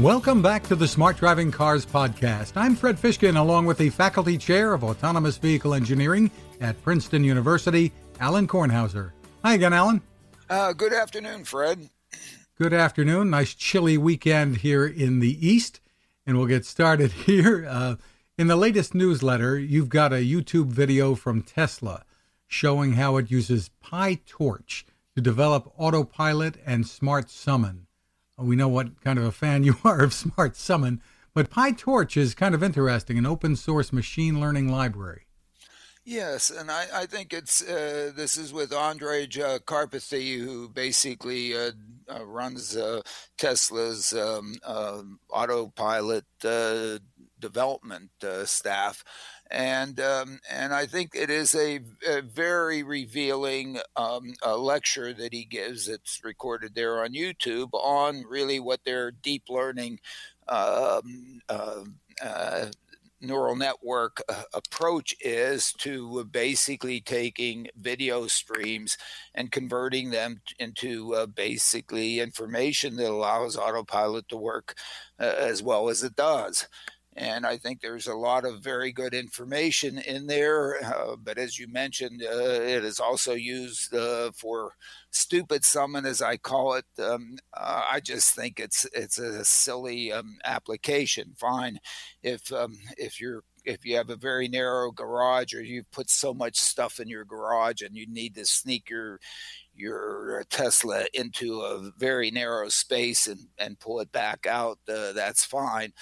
Welcome back to the Smart Driving Cars podcast. I'm Fred Fishkin, along with the Faculty Chair of Autonomous Vehicle Engineering at Princeton University, Alan Kornhauser. Hi again, Alan. Uh, good afternoon, Fred. Good afternoon. Nice chilly weekend here in the East. And we'll get started here. Uh, in the latest newsletter, you've got a YouTube video from Tesla showing how it uses PyTorch to develop autopilot and smart summon. We know what kind of a fan you are of Smart Summon, but PyTorch is kind of interesting, an open source machine learning library. Yes, and I, I think it's uh, this is with Andrej uh, Karpathy, who basically uh, uh runs uh, Tesla's um, um autopilot uh, development staff, and um, and I think it is a, a very revealing um, a lecture that he gives. It's recorded there on YouTube on really what their deep learning um, uh, uh, neural network uh, approach is to basically taking video streams and converting them into uh, basically information that allows autopilot to work uh, as well as it does. And I think there's a lot of very good information in there. Uh, but as you mentioned, uh, it is also used uh, for stupid summon, as I call it. Um, uh, I just think it's it's a silly um, application. Fine, if um, if you're if you have a very narrow garage or you put so much stuff in your garage and you need to sneak your your Tesla into a very narrow space and, and pull it back out, uh, that's fine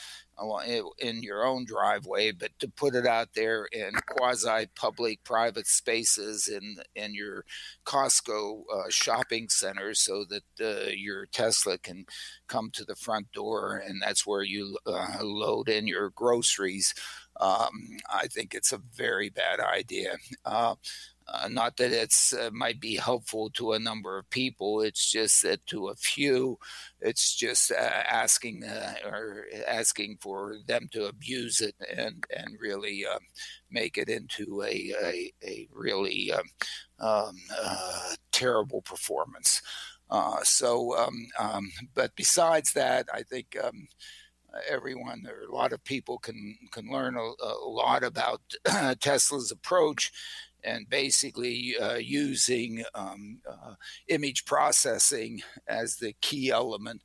in your own driveway, but to put it out there in quasi public private spaces in in your Costco uh, shopping center, so that uh, your Tesla can come to the front door and that's where you uh, load in your groceries. Um, I think it's a very bad idea. Uh, not that it's uh, might be helpful to a number of people. It's just that to a few, it's just uh, asking uh, or asking for them to abuse it and and really um, make it into a a, a really um, um, uh, terrible performance. Uh, so, um, um, but besides that, I think everyone or a lot of people can can learn a, a lot about Tesla's approach and basically uh, using um, uh, image processing as the key element.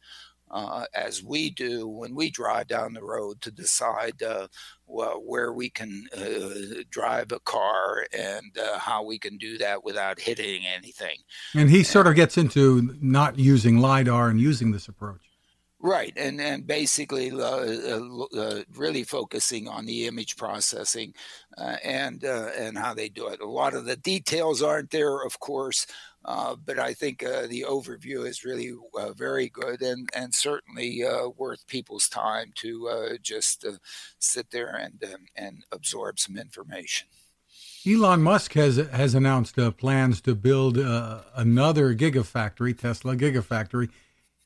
Uh, as we do when we drive down the road to decide uh, well, where we can uh, drive a car and uh, how we can do that without hitting anything. And he sort of gets into not using LIDAR and using this approach. Right, and and basically uh, uh, uh, really focusing on the image processing uh, and uh, and how they do it. A lot of the details aren't there, of course, uh, but I think the overview is really very good and and certainly worth people's time to just sit there and um, and absorb some information. Elon Musk has has announced plans to build another gigafactory, Tesla Gigafactory,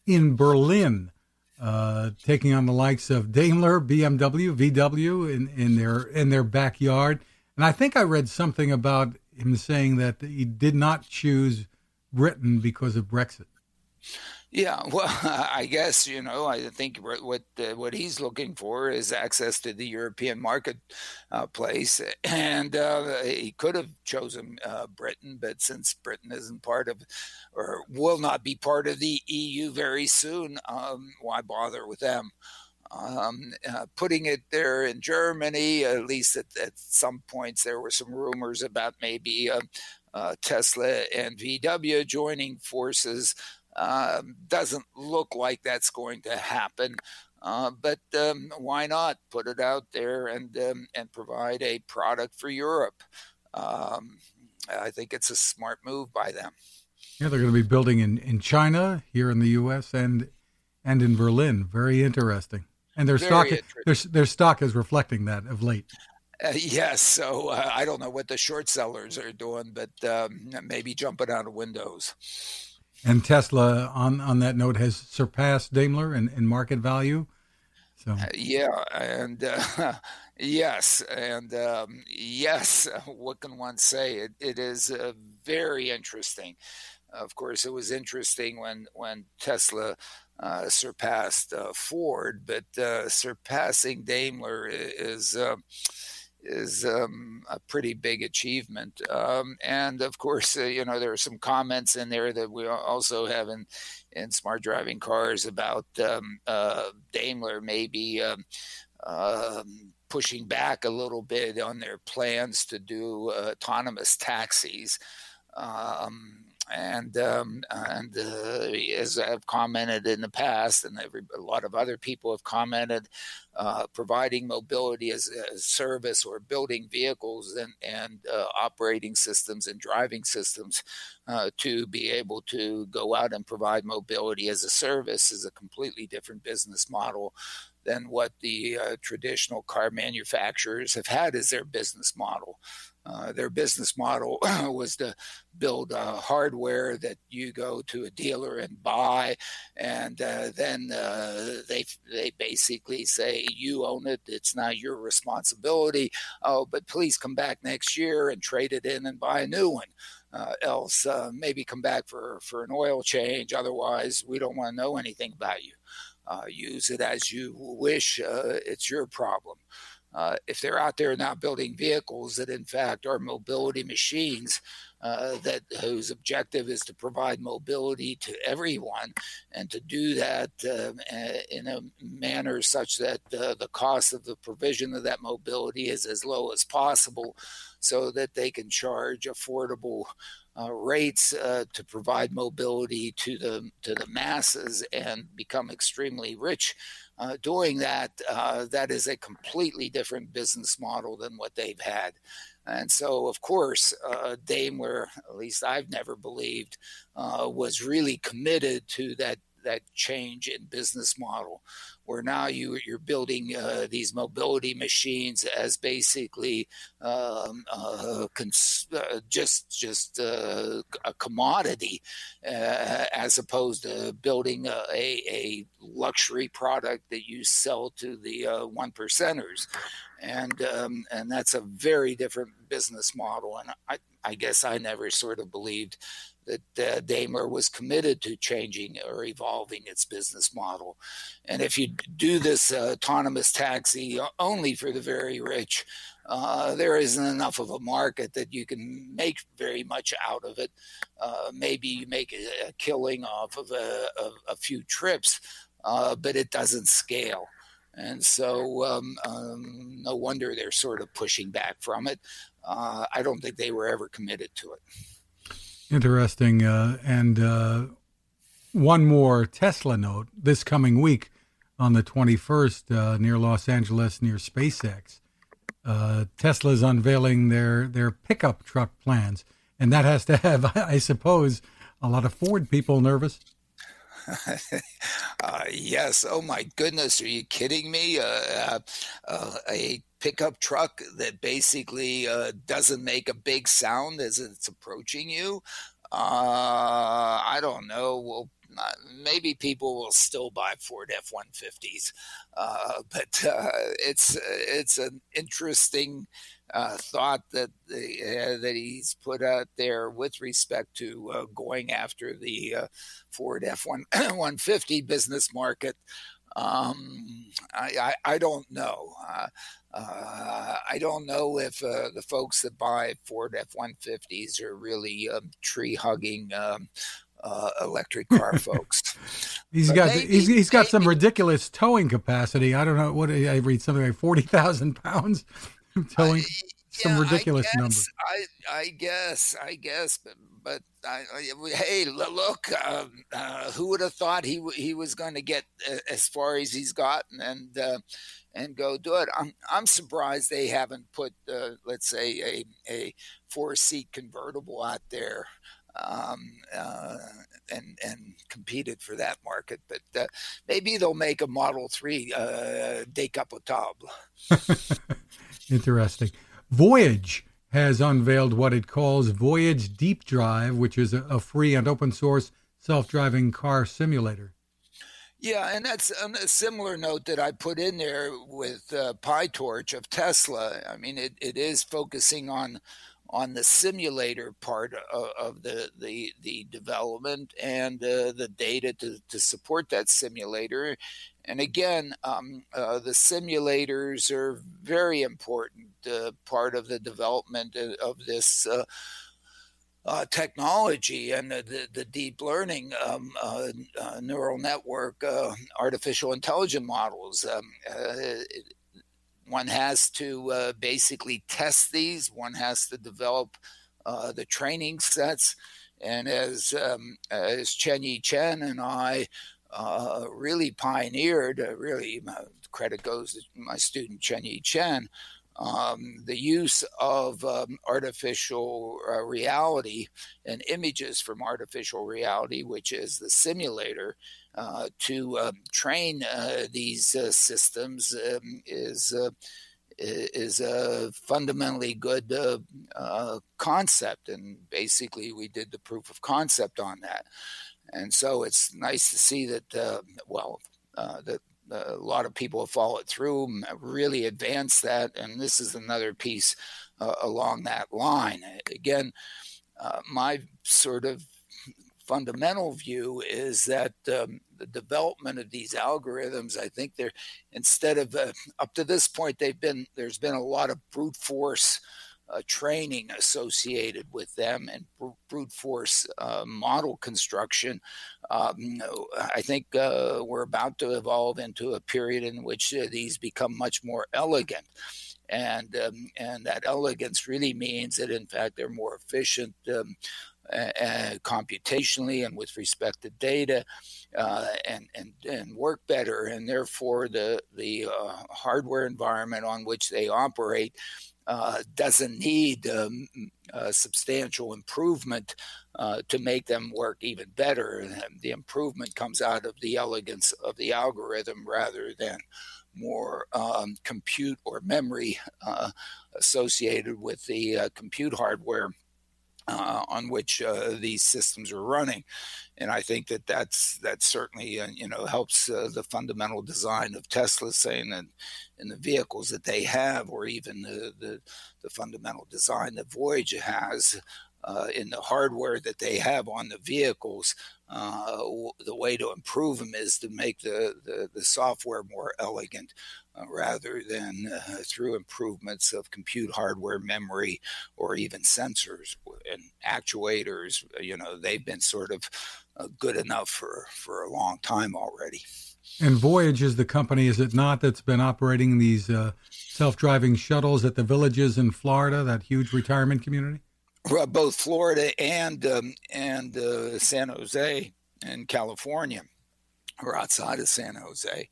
in Berlin uh, taking on the likes of Daimler, BMW, VW in, in their in their backyard. And I think I read something about him saying that he did not choose Britain because of Brexit. Yeah, well, I guess you know. I think what uh, what he's looking for is access to the European marketplace, uh, and uh, he could have chosen uh, Britain, but since Britain isn't part of, or will not be part of the EU very soon, um, why bother with them? Um, uh, putting it there in Germany, at least at, at, some points, there were some rumors about maybe uh, uh, Tesla and VW joining forces. Um, doesn't look like that's going to happen. Uh, but um, why not put it out there and um, and provide a product for Europe? Um, I think it's a smart move by them. Yeah, they're going to be building in, in China, here in the U.S., and and in Berlin. Very interesting. And their Very stock their, their stock is reflecting that of late. Uh, yes, so uh, I don't know what the short sellers are doing, but um, maybe jumping out of windows. And Tesla, on on that note, has surpassed Daimler in, in market value. So uh, yeah, and uh, yes, and um, yes. What can one say? It, it is uh, very interesting. of course, it was interesting when when Tesla uh, surpassed uh, Ford, but uh, surpassing Daimler is. Uh, is um, a pretty big achievement, um, and of course, uh, you know there are some comments in there that we also have in in smart driving cars about um, uh, Daimler maybe um, um, pushing back a little bit on their plans to do autonomous taxis. Um, and um, and uh, as I've commented in the past, and every, a lot of other people have commented, uh, providing mobility as a service or building vehicles and and uh, operating systems and driving systems uh, to be able to go out and provide mobility as a service is a completely different business model than what the uh, traditional car manufacturers have had as their business model. Uh, their business model was to build uh, hardware that you go to a dealer and buy, and uh, then uh, they they basically say you own it. It's not your responsibility. Oh, but please come back next year and trade it in and buy a new one. Uh, else, uh, maybe come back for for an oil change. Otherwise, we don't want to know anything about you. Use it as you wish. it's your problem. Uh, if they're out there now building vehicles that in fact are mobility machines uh, that whose objective is to provide mobility to everyone and to do that uh, in a manner such that uh, the cost of the provision of that mobility is as low as possible so that they can charge affordable uh, rates uh, to provide mobility to the to the masses and become extremely rich uh, doing that, uh, that is a completely different business model than what they've had. And so, of course, uh, Daimler, at least I've never believed, uh, was really committed to that that change in business model where now you, you're building uh, these mobility machines as basically um, uh, cons- uh, just just uh, a commodity, uh, as opposed to building a, a, luxury product that you sell to the uh, one percenters, and um, and that's a very different business model. And I I guess I never sort of believed that uh, Daimler was committed to changing or evolving its business model. And if you do this uh, autonomous taxi only for the very rich, uh, there isn't enough of a market that you can make very much out of it. Uh, maybe you make a, a, killing off of a, a, a few trips, uh, but it doesn't scale. And so, um, um, no wonder they're sort of pushing back from it. Uh, I don't think they were ever committed to it. Interesting. Uh, and uh, one more Tesla note this coming week on the 21st uh, near Los Angeles, near SpaceX. Uh, Tesla's unveiling their, their pickup truck plans. And that has to have, I suppose, a lot of Ford people nervous. uh, yes. Oh my goodness. Are you kidding me? Uh, uh, uh a pickup truck that basically uh, doesn't make a big sound as it's approaching you. Uh, I don't know. Well, maybe people will still buy Ford F one fifties, but it's it's an interesting uh, thought that uh, that he's put out there with respect to uh, going after the uh, Ford F one one fifty business market. Um, I, I, I don't know. Uh, uh, I don't know if the folks that buy Ford F one fifties are really um, tree hugging. Um, electric car folks. he's but got maybe, he's, he's got maybe, some ridiculous towing capacity. I don't know what I read something like forty thousand pounds telling some yeah, ridiculous I number. I, I guess, I guess, but, but I, hey, look, um, uh, who would have thought he he was going to get as far as he's gotten and uh, and go do it? I'm I'm surprised they haven't put, uh, let's say, a a four seat convertible out there. Um, uh, and and competed for that market. But uh, maybe they'll make a Model Three uh, decapotable. Interesting. Voyage has unveiled what it calls Voyage Deep Drive, which is a free and open source self driving car simulator. Yeah, and that's a similar note that I put in there with uh, PyTorch of Tesla. I mean, it, it is focusing on on the simulator part of, of the, the, the development and uh, the data to, to support that simulator. And again, um, uh, the simulators are very important uh, part of the development of this uh, uh, technology and the, the, the deep learning um, uh, uh, neural network, uh, artificial intelligence models. Um, one has to basically test these. One has to develop the training sets. And as um, as Chen-Yi Chen and I really pioneered, really credit goes to my student Chen-Yi Chen um, the use of um, artificial uh, reality and images from artificial reality, which is the simulator, uh, to um, train uh, these uh, systems um, is uh, is a fundamentally good uh, concept, and basically we did the proof of concept on that, and so it's nice to see that. well, that a lot of people have followed through, really advanced that, and this is another piece uh, along that line. Again, uh, my sort of fundamental view is that um, the development of these algorithms, I think they're instead of uh, up to this point, they've been there's been a lot of brute force uh, training associated with them and brute force uh, model construction. Um, I think uh, we're about to evolve into a period in which uh, these become much more elegant. And, um, and that elegance really means that, in fact, they're more efficient. Um, uh, computationally and with respect to data uh, and, and, and work better. And therefore, the, the uh, hardware environment on which they operate uh, doesn't need um, substantial improvement uh, to make them work even better. The improvement comes out of the elegance of the algorithm rather than more um, compute or memory uh, associated with the compute hardware uh, on which uh, these systems are running, and I think that that's that certainly uh, you know helps uh, the fundamental design of Tesla, saying that in the vehicles that they have, or even the the, the fundamental design that Voyage has. Uh, in the hardware that they have on the vehicles, uh, the way to improve them is to make the, the, the software more elegant uh, rather than uh, through improvements of compute hardware, memory, or even sensors and actuators. You know, they've been sort of uh, good enough for, for a long time already. And Voyage is the company, is it not, that's been operating these uh, self-driving shuttles at the villages in Florida, that huge retirement community? Both Florida and um, and uh, San Jose in California, or outside of San Jose.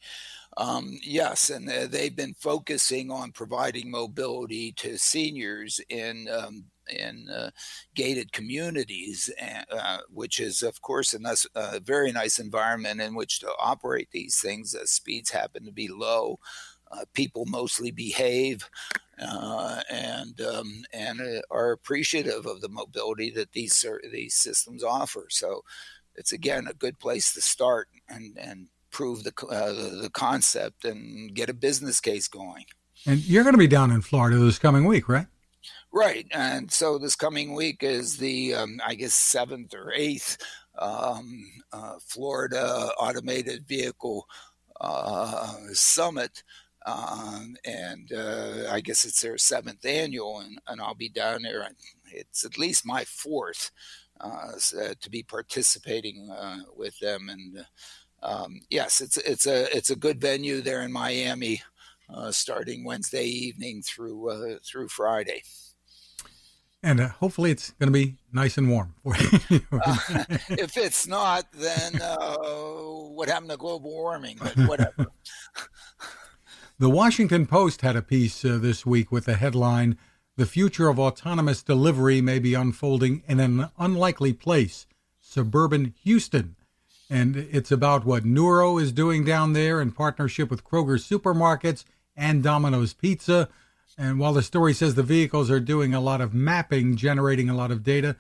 Um, yes, and they've been focusing on providing mobility to seniors in um, in uh, gated communities, uh, which is, of course, a nice, uh, very nice environment in which to operate these things. speeds happen to be low. Uh, people mostly behave uh, and um, and are appreciative of the mobility that these these systems offer. So, it's again a good place to start and and prove the, uh, the concept and get a business case going. And you're going to be down in Florida this coming week, right? Right, and so this coming week is the um, I guess seventh or eighth um, uh, Florida Automated Vehicle uh, Summit. Um, and uh, I guess it's their seventh annual, and, and I'll be down there. It's at least my fourth uh, to be participating uh, with them, and um, yes, it's it's a it's a good venue there in Miami, uh, starting Wednesday evening through uh, through Friday. And uh, hopefully, it's going to be nice and warm. Uh, if it's not, then uh, what happened to global warming? But whatever. the Washington Post had a piece uh, this week with the headline "The future of autonomous delivery may be unfolding in an unlikely place: suburban Houston." And it's about what Nuro is doing down there in partnership with Kroger Supermarkets and Domino's Pizza. And while the story says the vehicles are doing a lot of mapping, generating a lot of data,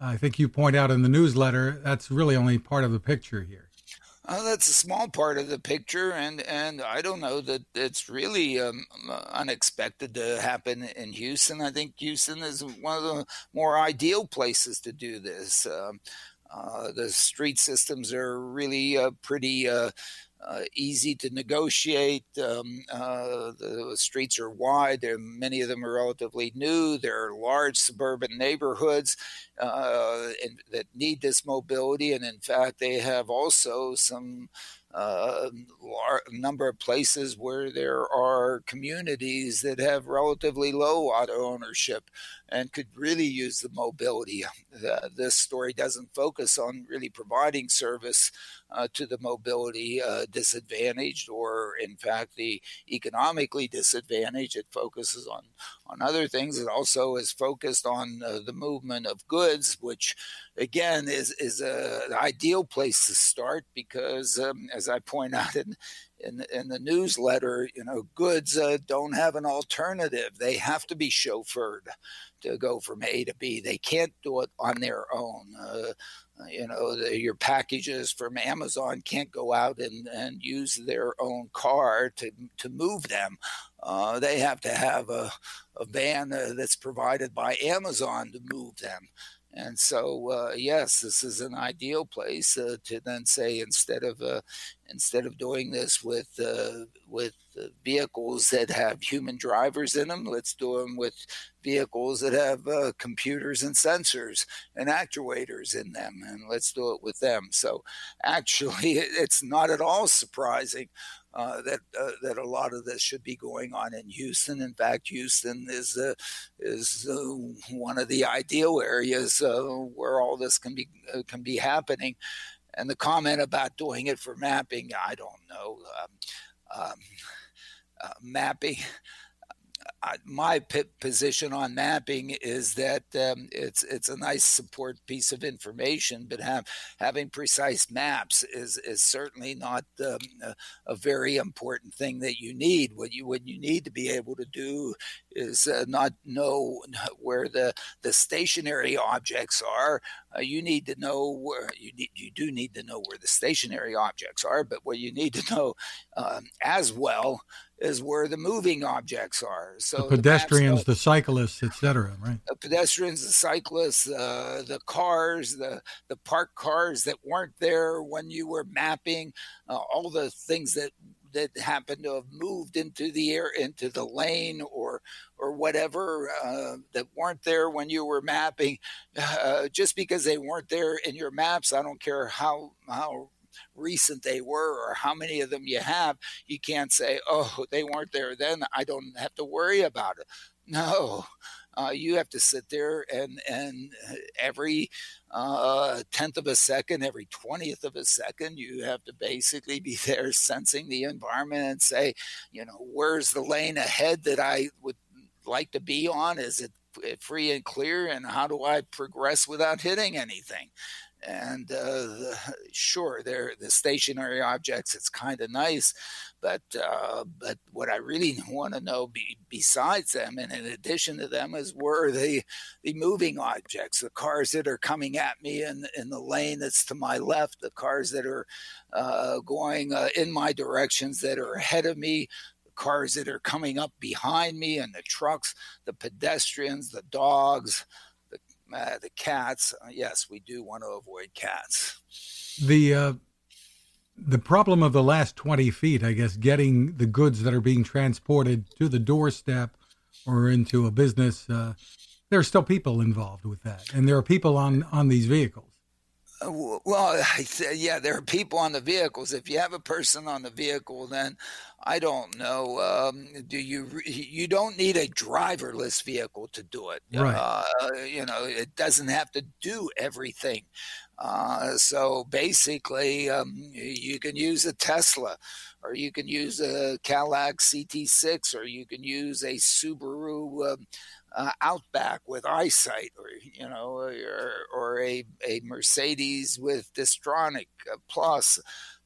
I think you point out in the newsletter that's really only part of the picture here. Uh, that's a small part of the picture, and, and I don't know that it's really um, unexpected to happen in Houston. I think Houston is one of the more ideal places to do this. Um, the street systems are really uh, pretty uh, uh, easy to negotiate. Um, uh, the streets are wide. There, many of them are relatively new. There are large suburban neighborhoods uh, that need this mobility, and in fact, they have also some uh, number of places where there are communities that have relatively low auto ownership and could really use the mobility. Uh, this story doesn't focus on really providing service uh, to the mobility uh, disadvantaged or, in fact, the economically disadvantaged. It focuses on, on other things. It also is focused on uh, the movement of goods, which, again, is, is an ideal place to start because, um, as I point out in, in, in the newsletter, you know, goods uh, don't have an alternative. They have to be chauffeured to go from A to B. They can't do it on their own. Uh, you know, the, your packages from Amazon can't go out and, and use their own car to, to move them. Uh, they have to have a, a van uh, that's provided by Amazon to move them. And so, uh, yes, this is an ideal place uh, to then say instead of uh, instead of doing this with uh, with vehicles that have human drivers in them, let's do them with vehicles that have uh, computers and sensors and actuators in them, and let's do it with them. So, actually, it's not at all surprising uh, that uh, that a lot of this should be going on in Houston. In fact, Houston is uh, is uh, one of the ideal areas uh, where all this can be can be happening. And the comment about doing it for mapping, I don't know. Um, um, mapping my position on mapping is that um, it's it's a nice support piece of information, but have, having precise maps is is certainly not um, a, a, very important thing that you need. What you what you need to be able to do is uh, not know where the the stationary objects are. Uh, you need to know where you need you do need to know where the stationary objects are, but what you need to know um, as well is where the moving objects are. So the pedestrians, the, the cyclists, etc. Right? The pedestrians, the cyclists, uh, the cars, the the parked cars that weren't there when you were mapping, uh, all the things that that happened to have moved into the air into the lane or or whatever uh, that weren't there when you were mapping uh, just because they weren't there in your maps i don't care how how recent they were or how many of them you have, you can't say, oh, they weren't there then. I don't have to worry about it. No. Uh, you have to sit there and and every uh, tenth of a second, every twentieth of a second, you have to basically be there sensing the environment and say, you know, where's the lane ahead that I would like to be on? Is it free and clear? And how do I progress without hitting anything? and uh, sure, they're the stationary objects. It's kind of nice, but uh, but what I really want to know be, besides them, and in addition to them, is where the the moving objects, the cars that are coming at me in in the lane that's to my left, the cars that are uh, going uh, in my directions that are ahead of me, the cars that are coming up behind me, and the trucks, the pedestrians, the dogs uh, the cats, uh, yes, we do want to avoid cats. The uh, the problem of the last twenty feet, I guess, getting the goods that are being transported to the doorstep or into a business. Uh, there are still people involved with that, and there are people on on these vehicles. Uh, well, yeah, there are people on the vehicles. If you have a person on the vehicle, then I don't know. Um, do you? You don't need a driverless vehicle to do it. Right. Uh, you know, it doesn't have to do everything. Uh, so basically, um, you can use a Tesla, or you can use a Cadillac CT6, or you can use a Subaru. Um, uh, Outback with eyesight, or you know, or, or a, a Mercedes with Distronic uh, Plus.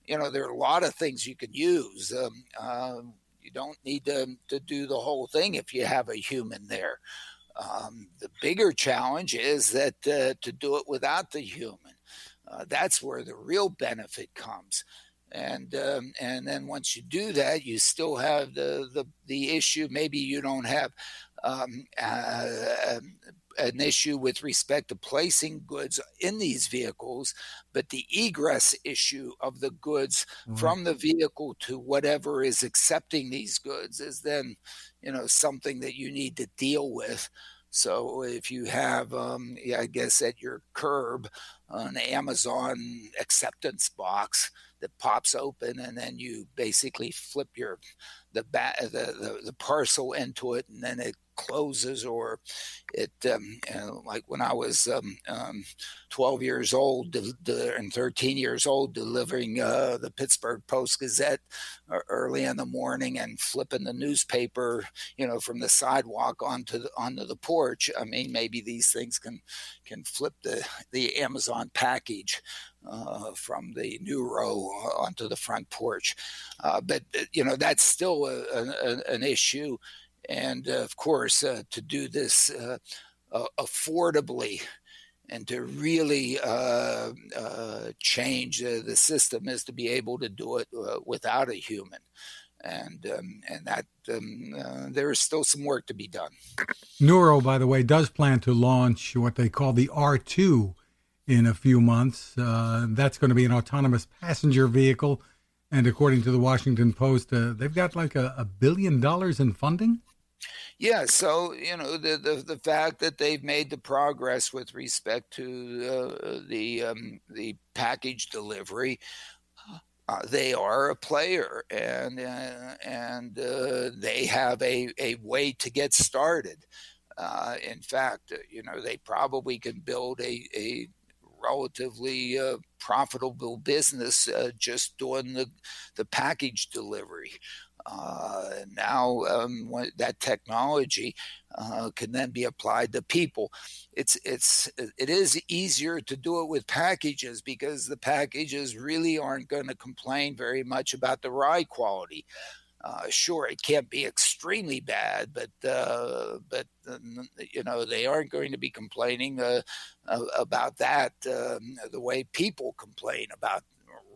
You know, there are a lot of things you can use. Um, uh, you don't need to, to do the whole thing if you have a human there. Um, the bigger challenge is that uh, to do it without the human. Uh, that's where the real benefit comes. and um, and then once you do that, you still have the the, the issue. Maybe you don't have um, uh, an issue with respect to placing goods in these vehicles, but the egress issue of the goods mm-hmm. from the vehicle to whatever is accepting these goods is then, you know, something that you need to deal with. So if you have, um, yeah, I guess, at your curb, an Amazon acceptance box that pops open, and then you basically flip your the, ba- the, the the parcel into it, and then it closes or it um, like when I was um, um, 12 years old de- de- and 13 years old delivering uh, the Pittsburgh Post Gazette uh, early in the morning and flipping the newspaper you know from the sidewalk onto the onto the porch I mean maybe these things can can flip the the Amazon package uh, from the Nuro onto the front porch. Uh, but uh, you know that's still a, a, an issue, and uh, of course uh, to do this uh, affordably and to really change the system is to be able to do it without a human. And um, and that um, there is still some work to be done. Nuro, by the way, does plan to launch what they call the R2 in a few months. Uh, that's going to be an autonomous passenger vehicle. And according to the Washington Post, uh, they've got like a, a, billion dollars in funding. Yeah, so you know the, the the fact that they've made the progress with respect to uh, the um, the package delivery, uh, they are a player, and uh, and uh, they have a, a way to get started. in fact, you know they probably can build a, a relatively uh, profitable business uh, just doing the the package delivery. Uh, now um, that technology uh, can then be applied to people. It's it's it is easier to do it with packages because the packages really aren't going to complain very much about the ride quality. Uh, sure, it can't be extremely bad, but uh, but uh, you know they aren't going to be complaining uh, about that um, the way people complain about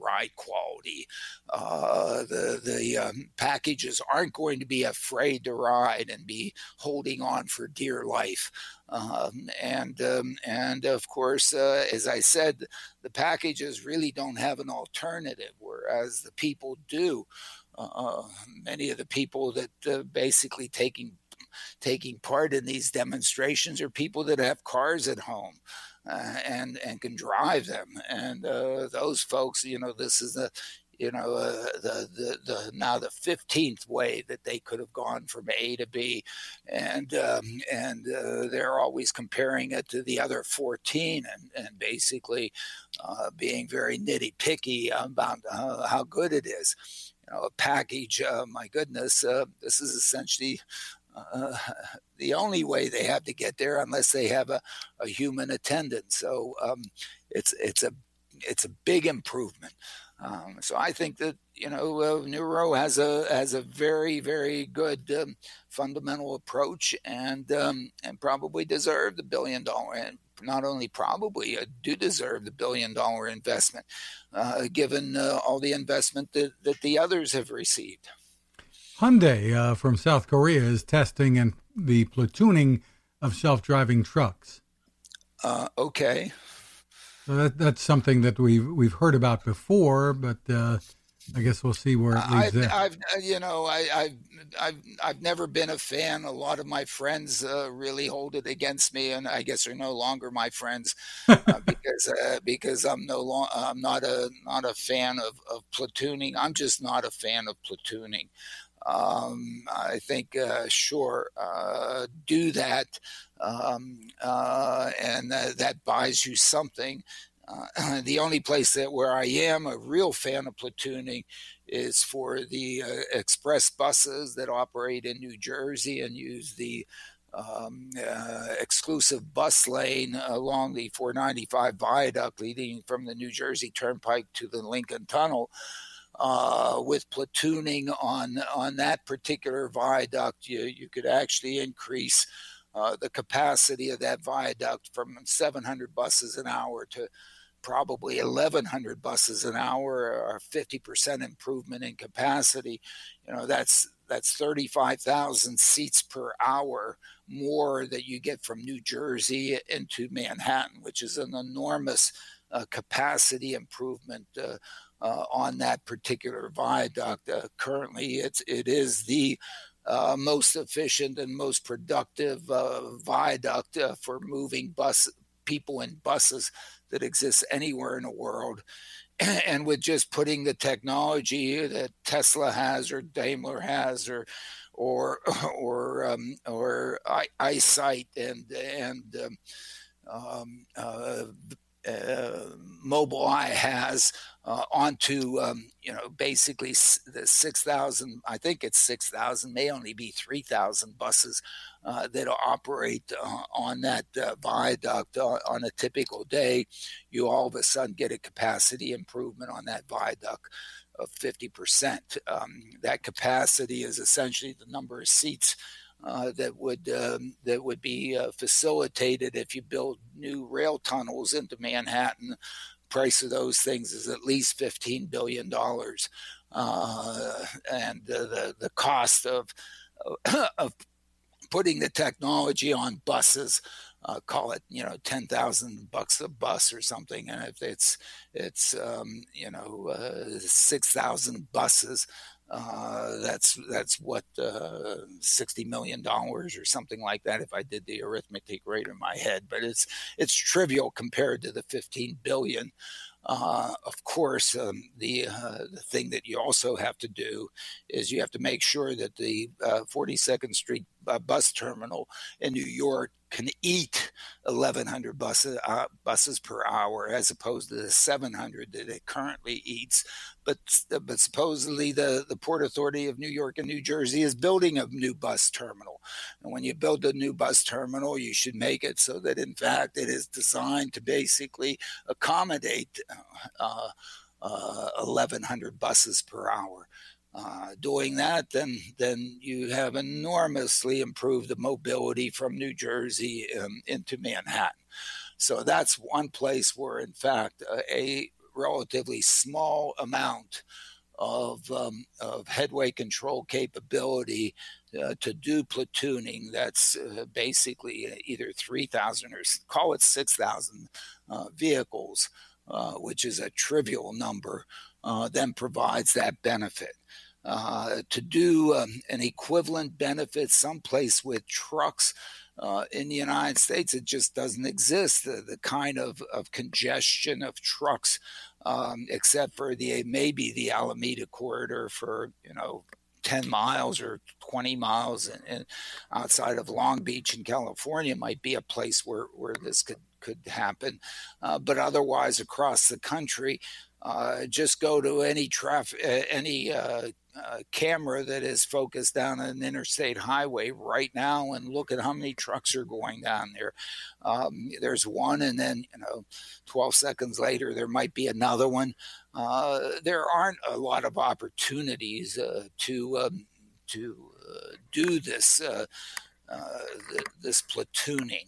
ride quality. Uh, the the um, packages aren't going to be afraid to ride and be holding on for dear life. Um, and um, and of course, uh, as I said, the packages really don't have an alternative, whereas the people do. Uh, many of the people that uh, basically taking taking part in these demonstrations are people that have cars at home uh, and and can drive them. And uh, those folks, you know, this is the you know uh, the, the the now the 15th way that they could have gone from A to B and um, and uh, they're always comparing it to the other 14 and and basically uh, being very nitty picky about uh, how good it is you know, a package. Uh, my goodness, uh, this is essentially the only way they have to get there unless they have a, a human attendant. So um, it's it's a it's a big improvement. Um, so I think that you know uh, Nuro has a has a very very good um, fundamental approach and um, and probably deserve the billion dollar and not only probably uh, do deserve the billion dollar investment uh, given uh, all the investment that, that the others have received. Hyundai uh, from South Korea is testing and the platooning of self-driving trucks. Uh, okay. So that, that's something that we've we've heard about before, but uh, I guess we'll see where it leads. I've, I've, uh, you know, I, have I've, I've never been a fan. A lot of my friends uh, really hold it against me, and I guess are no longer my friends uh, because uh, because I'm no long, I'm not a not a fan of, of platooning. I'm just not a fan of platooning. Um, I think uh, sure uh, do that, um, and that buys you something. Uh, the only place that where I am a real fan of platooning is for the uh, express buses that operate in New Jersey and use the um, uh, exclusive bus lane along the 495 viaduct leading from the New Jersey Turnpike to the Lincoln Tunnel. Uh, with platooning on on that particular viaduct, you you could actually increase uh, the capacity of that viaduct from 700 buses an hour to probably 1,100 buses an hour, or 50% improvement in capacity. You know, that's that's 35,000 seats per hour more that you get from New Jersey into Manhattan, which is an enormous uh, capacity improvement uh, uh, on that particular viaduct. Uh, currently, it's it is the uh, most efficient and most productive uh, viaduct for moving bus people in buses that exists anywhere in the world. And with just putting the technology that Tesla has or Daimler has or or or um, or eyesight and and um, um, uh, uh, Mobileye has uh, onto um, you know basically the six thousand. I think it's six thousand. May only be three thousand buses uh, that operate on that viaduct on a typical day. You all of a sudden get a capacity improvement on that viaduct of fifty percent. Um, that capacity is essentially the number of seats uh, that would um, that would be uh, facilitated if you build new rail tunnels into Manhattan. Price of those things is at least fifteen billion dollars, uh, and the the cost of of putting the technology on buses uh, call it you know ten thousand bucks a bus or something, and if it's it's um, you know uh, six thousand buses, uh, that's that's what uh, sixty million dollars or something like that. If I did the arithmetic right in my head, but it's it's trivial compared to the fifteen billion. Uh, of course, um, the uh, the thing that you also have to do is you have to make sure that the 42nd uh, Street uh, bus terminal in New York can eat 1,100 buses, uh, buses per hour as opposed to the 700 that it currently eats. But, but supposedly the, the Port Authority of New York and New Jersey is building a new bus terminal. And when you build a new bus terminal, you should make it so that, in fact, it is designed to basically accommodate uh, uh, 1,100 buses per hour uh, doing that, then then you have enormously improved the mobility from New Jersey um, into Manhattan. So that's one place where, in fact, a, a relatively small amount of, um, of headway control capability uh, to do platooning. That's uh, basically either 3,000 or call it 6,000 uh, vehicles, uh, which is a trivial number, uh, then provides that benefit. Uh, to do um, an equivalent benefit someplace with trucks uh, in the United States, it just doesn't exist. The, the kind of, of congestion of trucks, um, except for the maybe the Alameda corridor for you know 10 miles or 20 miles and, outside of Long Beach in California might be a place where, where this could, could happen. Uh, but otherwise, across the country, uh, just go to any traffic, uh, any uh, uh, camera that is focused down an interstate highway right now and look at how many trucks are going down there. Um, there's one, and then you know, 12 seconds later there might be another one. Uh, there aren't a lot of opportunities uh, to um, to uh, do this uh, uh, this platooning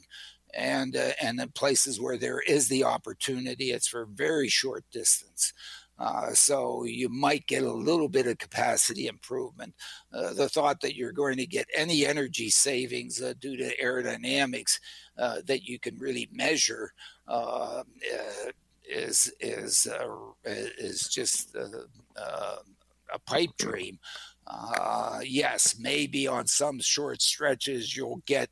and and in places where there is the opportunity, it's for very short distance. Uh, so you might get a little bit of capacity improvement. Uh, the thought that you're going to get any energy savings uh, due to aerodynamics uh, that you can really measure uh, is is is just a pipe dream. Uh, yes, maybe on some short stretches you'll get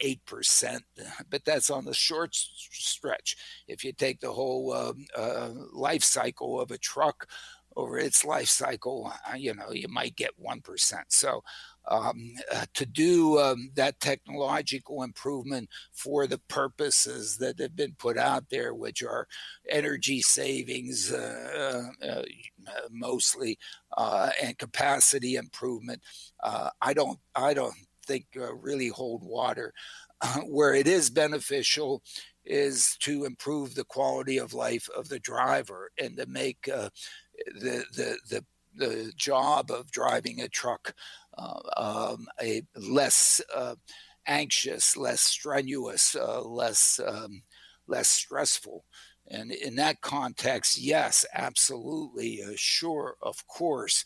8%, but that's on the short stretch. If you take the whole uh, uh, life cycle of a truck over its life cycle, uh, you know, you might get 1%. So um, uh, to do um, that technological improvement for the purposes that have been put out there, which are energy savings uh, uh, uh mostly uh, and capacity improvement, I don't I don't think really hold water. where it is beneficial is to improve the quality of life of the driver and to make the the the the job of driving a truck uh, um, a less uh, anxious, less strenuous, uh, less um, less stressful. And in that context, yes, absolutely, uh, sure, of course.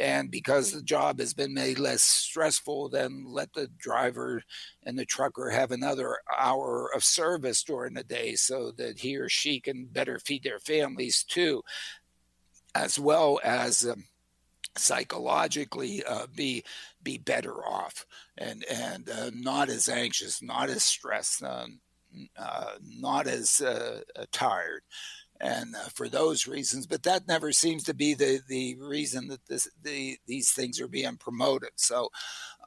And because the job has been made less stressful, then let the driver and the trucker have another hour of service during the day so that he or she can better feed their families too, as well as. Um, psychologically uh, be be better off and and uh, not as anxious, not as stressed, uh, uh, not as uh, uh, tired, and uh, for those reasons. But that never seems to be the the reason that this the these things are being promoted. So.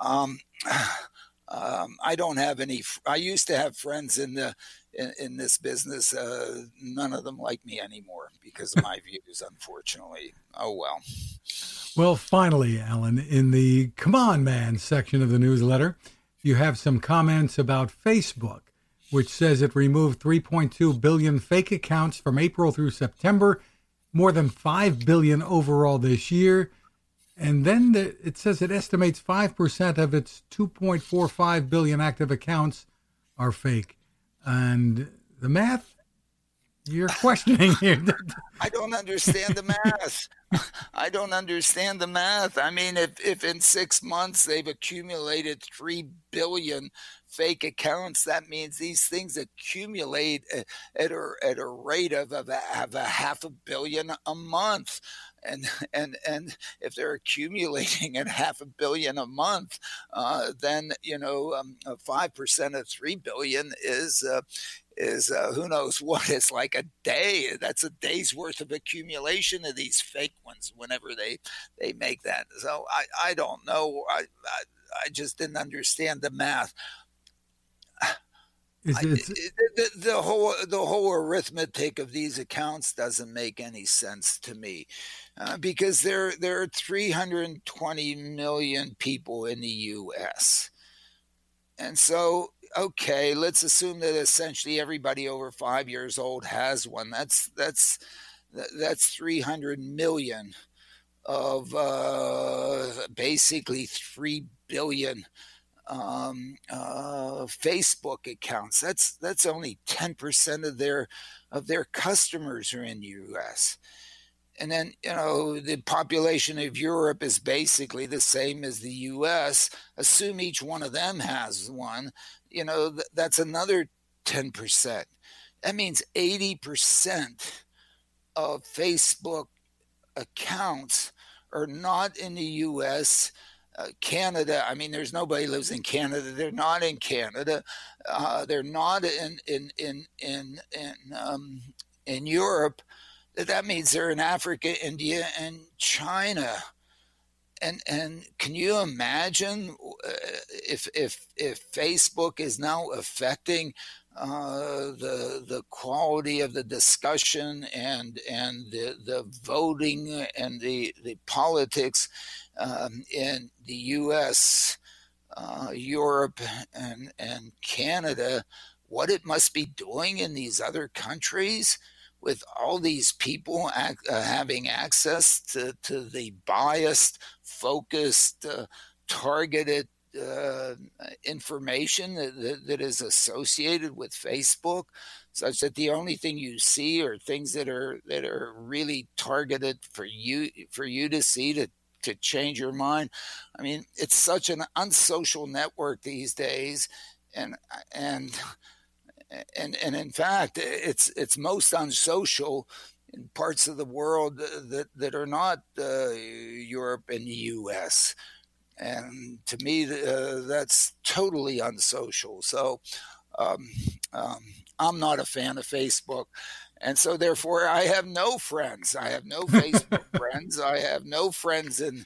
Um, um, I don't have any. I used to have friends in the in, in this business. Uh, none of them like me anymore because of my views. Unfortunately, oh well. Well, finally, Alan, in the "Come on, man" section of the newsletter, you have some comments about Facebook which says it removed 3.2 billion fake accounts from April through September, more than 5 billion overall this year. And then the, it says it estimates 5% of its 2.45 billion active accounts are fake. And the math you're questioning here. I don't understand the math. I don't understand the math. I mean, if, if in six months they've accumulated 3 billion fake accounts, that means these things accumulate at a, at a rate of, of, a, of a half a billion a month and and and if they're accumulating at half a billion a month, uh, then you know um, five um, percent of three billion is uh, is uh, who knows what it's like a day. That's a day's worth of accumulation of these fake ones whenever they they make that. So i i don't know. I i, I just didn't understand the math I, the, the, whole the whole arithmetic of these accounts doesn't make any sense to me, uh, because there there are 320 million people in the U.S. And so okay, let's assume that essentially everybody over five years old has one. That's that's that's 300 million of uh, basically 3 billion um, uh, Facebook accounts. That's that's only 10% of their of their customers are in the US. And then, you know, the population of Europe is basically the same as the US. Assume each one of them has one you know, th- that's another 10%. That means 80% of Facebook accounts are not in the US. Uh, Canada, I mean, there's nobody lives in Canada. They're not in Canada. Uh, they're not in in in in in, um, in Europe. That means they're in Africa, India, and China and and can you imagine uh, if if if Facebook is now affecting uh, the the quality of the discussion and and the, the voting and the the politics um, in the U.S., uh, Europe, and and Canada, what it must be doing in these other countries with all these people ac- uh, having access to, to the biased, focused, uh, targeted uh, information that, that, is associated with Facebook, such that the only thing you see are things that are that are really targeted for you for you to see to to change your mind. I mean, it's such an unsocial network these days, and and and and in fact, it's it's most unsocial in parts of the world that that are not uh, Europe and the U.S. And to me, uh, that's totally unsocial. So um, um, I'm not a fan of Facebook. And so, therefore, I have no friends. I have no Facebook friends. I have no friends. And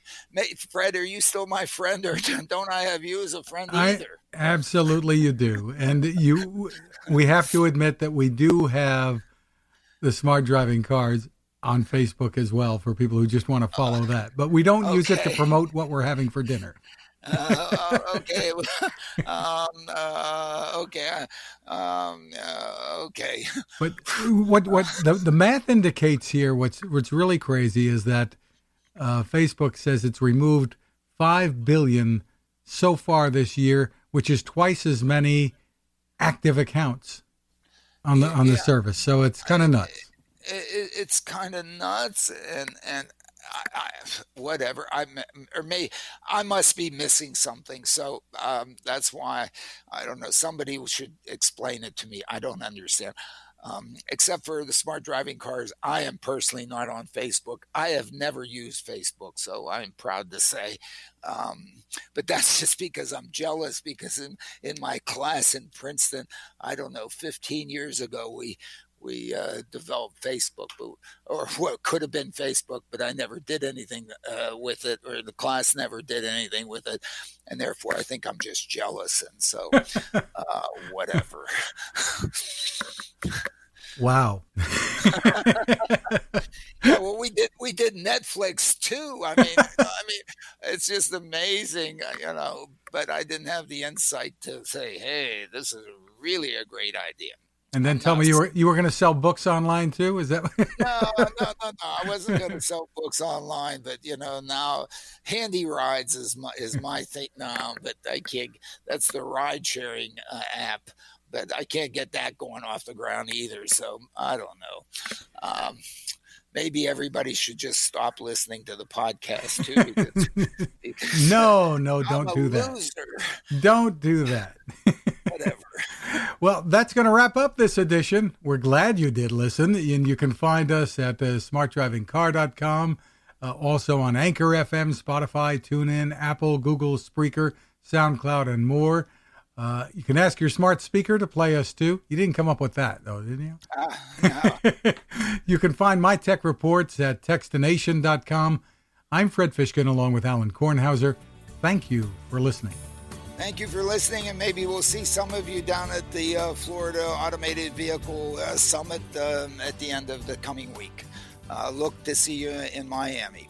Fred, are you still my friend, or don't I have you as a friend either? I, absolutely, you do. And you, we have to admit that we do have the smart driving cars on Facebook as well for people who just want to follow uh, that. But we don't okay. use it to promote what we're having for dinner. Uh, okay. um, uh, okay. Um, uh, okay. But what what the, the math indicates here? What's what's really crazy is that uh, Facebook says it's removed five billion so far this year, which is twice as many active accounts. on the on the yeah. service. So it's kind of nuts. It, it, it's kind of nuts, and and I, I, whatever I or may I must be missing something. So um, that's why I don't know. Somebody should explain it to me. I don't understand. Um, except for the smart driving cars, I am personally not on Facebook. I have never used Facebook, so I'm proud to say. Um, but that's just because I'm jealous. Because in in my class in Princeton, I don't know, 15 years ago, we we uh, developed Facebook, but, or what could have been Facebook, but I never did anything uh, with it, or the class never did anything with it, and therefore I think I'm just jealous, and so uh, whatever. wow. yeah, well, we did we did Netflix too. I mean, I mean, it's just amazing, uh, you know. But I didn't have the insight to say, "Hey, this is really a great idea." And then tell me you were you were going to sell books online too? Is that? no, no, no, no. I wasn't going to sell books online, but you know now, Handy Rides is my is my thing now. But I can't. That's the ride sharing uh, app, but I can't get that going off the ground either. So I don't know. Um, maybe everybody should just stop listening to the podcast too. No, no, don't do loser. that. Don't do that. Whatever. Well, that's going to wrap up this edition. We're glad you did listen, and you can find us at uh, smartdrivingcar.com, uh, also on Anchor FM, Spotify, TuneIn, Apple, Google, Spreaker, SoundCloud, and more. Uh, you can ask your smart speaker to play us too. You didn't come up with that, though, didn't you? Uh, no. you can find my tech reports at techstination.com. I'm Fred Fishkin along with Alan Kornhauser. Thank you for listening. Thank you for listening, and maybe we'll see some of you down at the uh, Florida Automated Vehicle uh, Summit um, at the end of the coming week. Uh, look to see you in Miami.